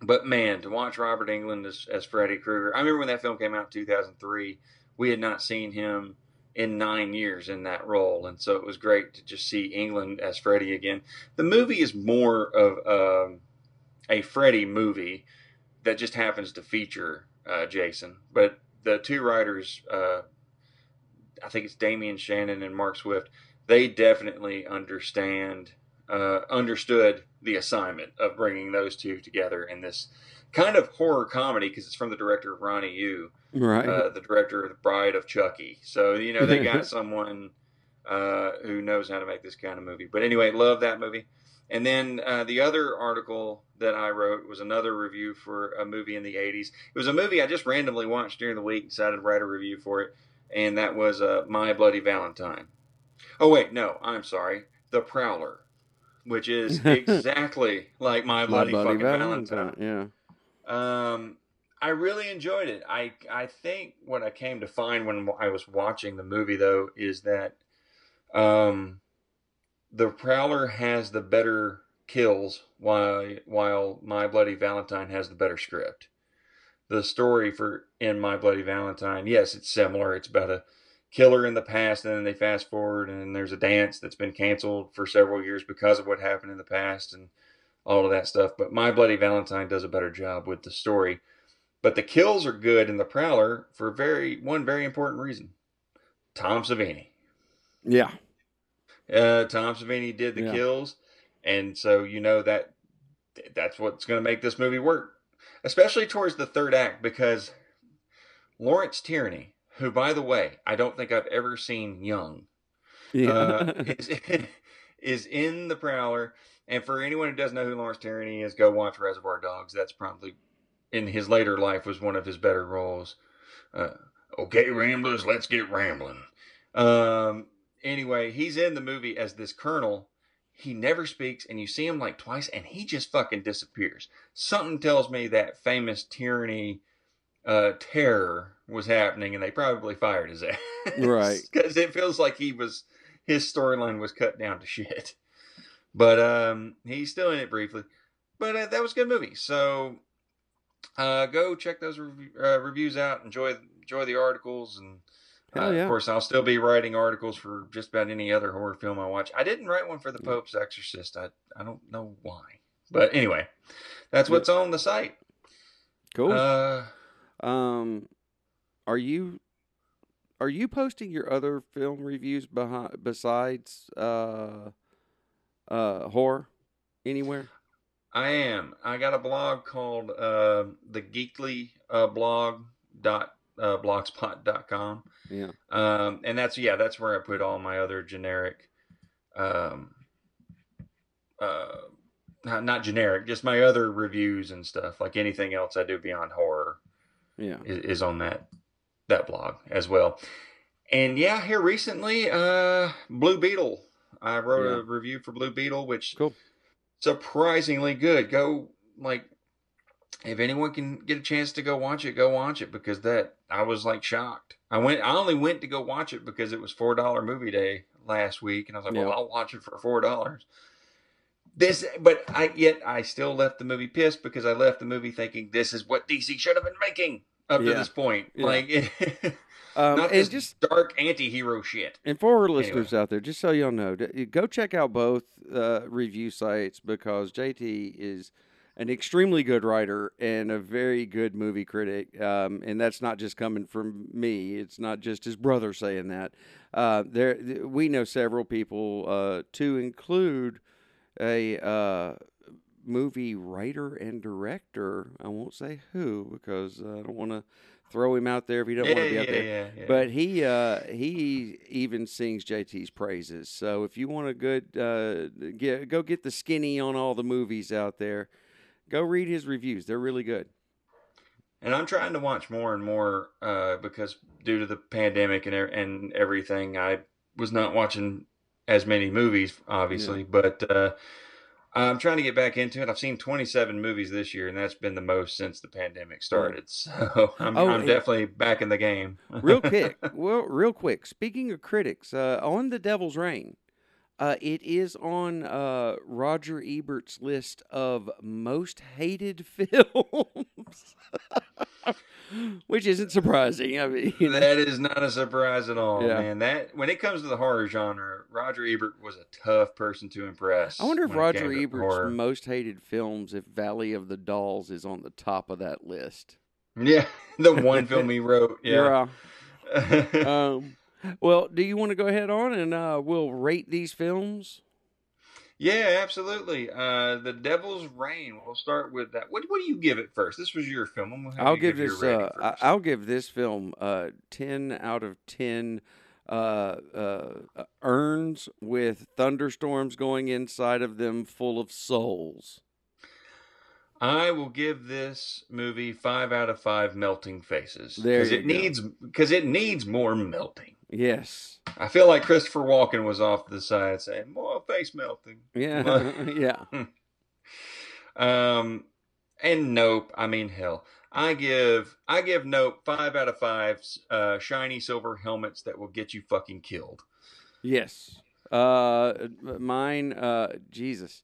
but man, to watch Robert Englund as, as Freddy Krueger, I remember when that film came out in 2003. We had not seen him in nine years in that role, and so it was great to just see Englund as Freddy again. The movie is more of um a Freddy movie that just happens to feature uh, Jason, but the two writers, uh, I think it's Damian Shannon and Mark Swift, they definitely understand uh, understood the assignment of bringing those two together in this kind of horror comedy because it's from the director of Ronny Yu, Right. uh, the director of The Bride of Chucky. So you know they got [LAUGHS] someone uh, who knows how to make this kind of movie. But anyway, love that movie. And then uh, the other article that I wrote was another review for a movie in the 80s. It was a movie I just randomly watched during the week, decided to write a review for it, and that was uh, My Bloody Valentine. Oh, wait, no, I'm sorry. The Prowler, which is [LAUGHS] exactly like My My Bloody, Bloody fucking Valentine. Yeah. Um, I really enjoyed it. I I think what I came to find when I was watching the movie though is that um, the Prowler has the better kills while while My Bloody Valentine has the better script. The story for in My Bloody Valentine, yes, it's similar. It's about a killer in the past, and then they fast forward, and there's a dance that's been canceled for several years because of what happened in the past, and all of that stuff. But My Bloody Valentine does a better job with the story. But the kills are good in the Prowler for very one very important reason. Tom Savini. Yeah. Uh, Tom Savini did the Yeah. kills, and so you know that that's what's going to make this movie work, especially towards the third act because Lawrence Tierney, who by the way I don't think I've ever seen young, Yeah. uh, [LAUGHS] is, [LAUGHS] is in the Prowler. And for anyone who doesn't know who Lawrence Tierney is, go watch Reservoir Dogs. That's probably in his later life was one of his better roles. Uh, okay, Ramblers, let's get rambling. Um, anyway, he's in the movie as this colonel. He never speaks, and you see him like twice, and he just fucking disappears. Something tells me that famous Tierney uh, terror was happening, and they probably fired his [LAUGHS] ass. Right. Because it feels like he was his storyline was cut down to [LAUGHS] shit. But um, he's still in it briefly. But uh, that was a good movie. So uh, go check those rev- uh, reviews out. Enjoy enjoy the articles, and uh, yeah. of course, I'll still be writing articles for just about any other horror film I watch. I didn't write one for The Pope's Exorcist. I I don't know why, but anyway, that's what's on the site. cool. Uh, Um, are you are you posting your other film reviews behind besides uh uh horror anywhere? I am. I got a blog called uh, the Geekly uh, blog dot uh, blogspot.com. Yeah. Um, and that's yeah, that's where I put all my other generic, um, uh, not, not generic, just my other reviews and stuff. Like anything else I do beyond horror Yeah. is, is on that that blog as well. And yeah, here recently, uh, Blue Beetle. I wrote Yeah. a review for Blue Beetle, which Cool. surprisingly good. Go like if anyone can get a chance to go watch it, go watch it because that I was like shocked. I went. I only went to go watch it because it was four dollar movie day last week, and I was like, Yeah. well, I'll watch it for four dollars. This, but I yet I still left the movie pissed because I left the movie thinking this is what DC should have been making up to this point. Yeah. Like, [LAUGHS] Um, not this just dark anti-hero shit. And for our listeners out there, just so y'all know, go check out both uh, review sites because JT is an extremely good writer and a very good movie critic. Um, and that's not just coming from me; it's not just his brother saying that. Uh, there, th- we know several people, uh, to include a uh, movie writer and director. I won't say who because I don't want to throw him out there if he don't yeah, want to be yeah, out there. yeah, yeah. But he uh, he even sings JT's praises. So if you want a good uh, get, go get the skinny on all the movies out there, go read his reviews. They're really good. And I'm trying to watch more and more uh, because due to the pandemic and and everything, I was not watching as many movies, obviously. But uh, I'm trying to get back into it. I've seen 27 movies this year, and that's been the most since the pandemic started. [LAUGHS] So I'm, Oh, I'm definitely back in the game. [LAUGHS] Real quick, well, real quick. Speaking of critics, uh, on The Devil's Rain, uh, it is on uh, Roger Ebert's list of most hated [LAUGHS] films, [LAUGHS] which isn't surprising. I mean, you know, that is not a surprise at all, Yeah. man. That when it comes to the horror genre, Roger Ebert was a tough person to impress. I wonder if Roger Ebert's horror. most hated films, if Valley of the Dolls is on the top of that list. Yeah, [LAUGHS] the one film he [LAUGHS] wrote. Yeah. Yeah. um, well, do you want to go ahead on and uh, we'll rate these films? Yeah, absolutely. Uh, the Devil's Rain. We'll start with that. What, what do you give it first? This was your film. I'm gonna have I'll you give your this. Uh. I'll give this film uh, ten out of ten. Uh, uh, urns with thunderstorms going inside of them, full of souls. I will give this movie five out of five melting faces because it go. needs because it needs more melting. Yes. I feel like Christopher Walken was off to the side saying more face melting. Yeah. [LAUGHS] yeah. Um, and Nope. I mean, hell, I give I give Nope five out of five uh, shiny silver helmets that will get you fucking killed. Yes. Uh, mine. Uh, Jesus.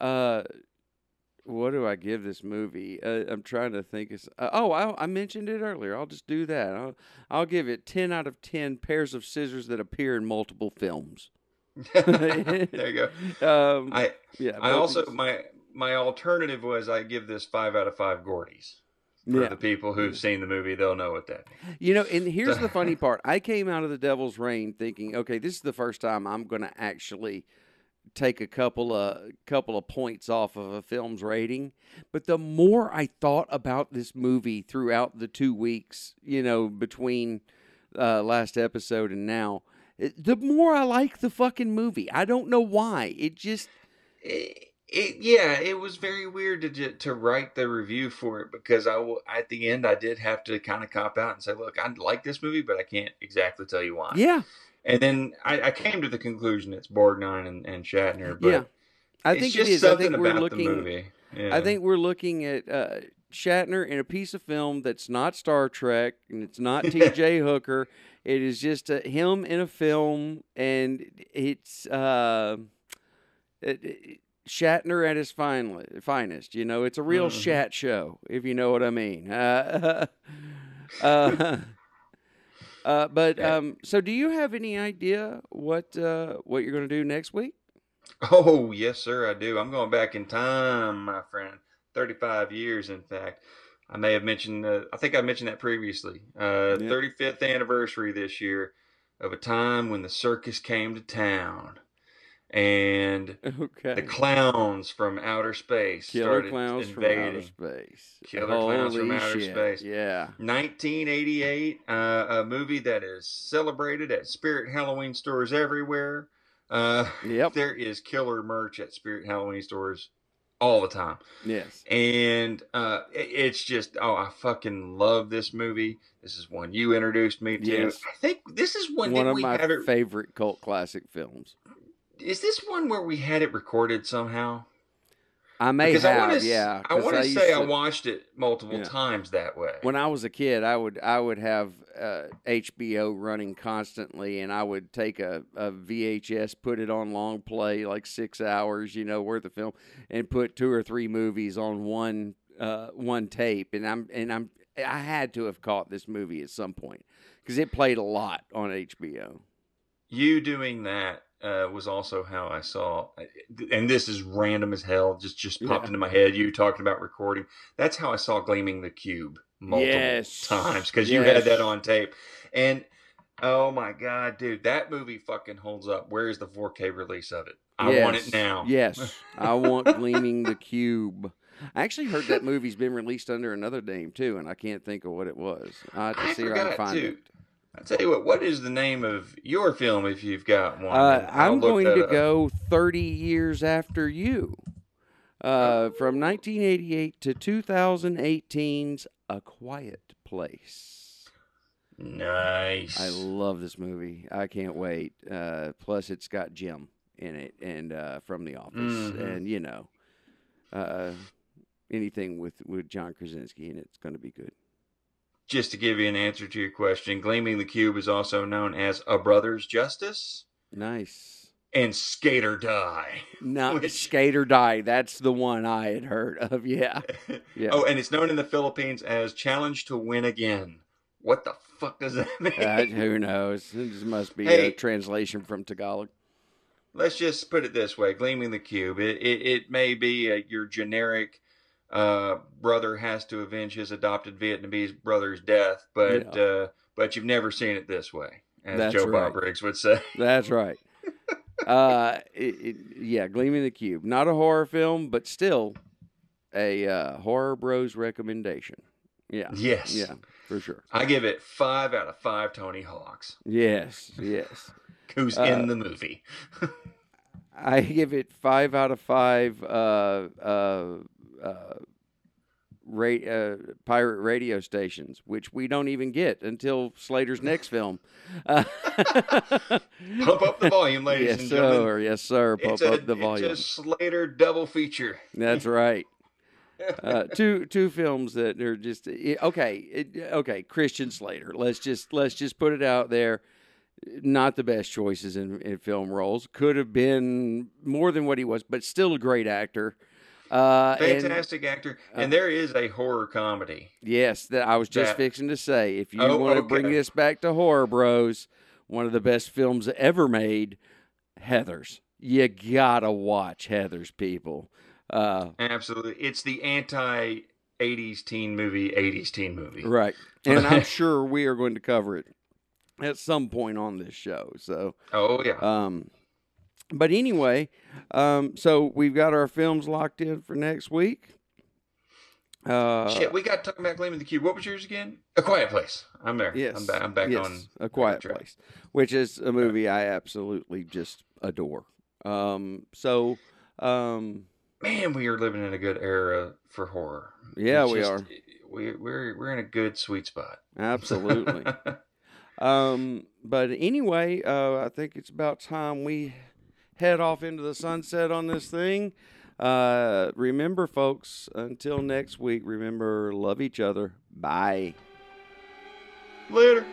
Uh, what do I give this movie? Uh, I'm trying to think. It's, uh, oh, I, I mentioned it earlier. I'll just do that. I'll, I'll give it ten out of ten pairs of scissors that appear in multiple films. [LAUGHS] there you go. [LAUGHS] Um, I yeah. I also these- my my alternative was I give this five out of five Gordies. For yeah. the people who've seen the movie, they'll know what that means. You know, and here's the funny [LAUGHS] part. I came out of the Devil's Rain thinking, okay, this is the first time I'm going to actually take a couple of couple of points off of a film's rating. But the more I thought about this movie throughout the two weeks, you know, between uh, last episode and now, it, the more I like the fucking movie. I don't know why. It just It, it, yeah, it was very weird to to write the review for it because I at the end I did have to kind of cop out and say, look, I like this movie, but I can't exactly tell you why. yeah, And then I, I came to the conclusion it's Borgnine and, and Shatner, but yeah. I it's think just it is. I something think we're about looking. the movie. Yeah. I think we're looking at uh, Shatner in a piece of film that's not Star Trek and it's not [LAUGHS] T.J. Hooker. It is just uh, him in a film, and it's uh, it, it- Shatner at his finely, finest. You know, it's a real Mhm. Shat show, if you know what I mean. [LAUGHS] Uh, [LAUGHS] uh, uh, but um, so, do you have any idea what uh, what you're going to do next week? Oh, yes, sir, I do. I'm going back in time, my friend. 35 years, in fact. I may have mentioned, uh, I think I mentioned that previously. Uh, Yeah. 35th anniversary this year of a time when the circus came to town. And Okay. the clowns from outer space Killer started clowns from outer space. Killer clowns from outer shit. space. Yeah. 1988, uh, a movie that is celebrated at Spirit Halloween stores everywhere. Uh, Yep. [LAUGHS] there is killer merch at Spirit Halloween stores all the time, Yes. and uh, it's just oh, I fucking love this movie. This is one you introduced me to. Yes. I think this is one. One of we my favorite cult classic films. Is this one where we had it recorded somehow? I may because have, I want to, yeah. I want to say I watched it multiple Yeah. times that way. when I was a kid, I would I would have uh, HBO running constantly, and I would take a, a VHS, put it on long play, like six hours, you know, worth of film, and put two or three movies on one uh, one tape, and I'm and I'm I had to have caught this movie at some point because it played a lot on HBO. you doing that uh, was also how I saw, and this is random as hell. Just just popped Yeah. into my head. You talking about recording? That's how I saw Gleaming the Cube multiple Yes. times because you had that on tape. And oh my god, dude, that movie fucking holds up. Where is the 4K release of it? I want it now. Yes, I want [LAUGHS] Gleaming the Cube. I actually heard that movie's been released under another name too, and I can't think of what it was. I have to I see if I can find too. it. I tell you what, what is the name of your film if you've got one? Uh, I'm going to up. go 30 years after you. Uh, from 1988 to 2018's A Quiet Place. Nice. I love this movie. I can't wait. Uh, plus, it's got Jim in it, and uh, from The Office, Mhm. and you know, uh, anything with with John Krasinski in it's going to be good. Just to give you an answer to your question, Gleaming the Cube is also known as A Brother's Justice Nice. and Skater Die. Not [LAUGHS] Which- Skater Die. That's the one I had heard of. [LAUGHS] Yeah. [LAUGHS] Yeah. Oh, and it's known in the Philippines as Challenge to Win Again. What the fuck does that mean? Uh, who knows? This must be Hey. a translation from Tagalog. Let's just put it this way: Gleaming the Cube. It it, it may be uh your generic uh, brother has to avenge his adopted Vietnamese brother's death, but Yeah. uh, but you've never seen it this way, as That's Joe Bob right. Briggs would say. [LAUGHS] That's right. uh, it, it, yeah, Gleaming the Cube. Not a horror film, but still a uh, horror bros recommendation. Yeah. Yes. Yeah, for sure. I give it five out of five Tony Hawks. Yes, yes. Who's Uh, in the movie? [LAUGHS] I give it five out of five. Uh, uh, uh, ra- uh, pirate radio stations, which we don't even get until Slater's next film. [LAUGHS] Pump up the volume, ladies yes, and gentlemen. sir. Yes, sir. Pump It's a, up the volume. it's a Slater double feature. That's right. [LAUGHS] Uh, two two films that are just eh, okay. It, okay, Christian Slater. Let's just let's just put it out there. Not the best choices in, in film roles. Could have been more than what he was, but still a great actor. Uh, and- Fantastic actor. uh, and there is a horror comedy. yes, that I was just That- fixing to say. If you Oh, want to bring this back to horror, bros, one of the best films ever made, Heathers. You gotta watch Heathers, people. Uh, Absolutely. It's the anti 80s teen movie, 80s teen movie. Right. And I'm [LAUGHS] sure we are going to cover it at some point on this show. So, Oh, yeah. um, but anyway, um, so we've got our films locked in for next week. Uh, Shit, we got talking about Gleaming the Cube. What was yours again? A Quiet Place. I'm there. yes, I'm back, I'm back yes, on. A Quiet. Place, which is a movie I absolutely just adore. Um, so, um, Man, we are living in a good era for horror. yeah, It's we just- are We, we're, we're in a good sweet spot. absolutely. [LAUGHS] Um, but anyway, uh, I think it's about time we head off into the sunset on this thing. Uh, remember, folks, until next week, remember, love each other. Bye. Later.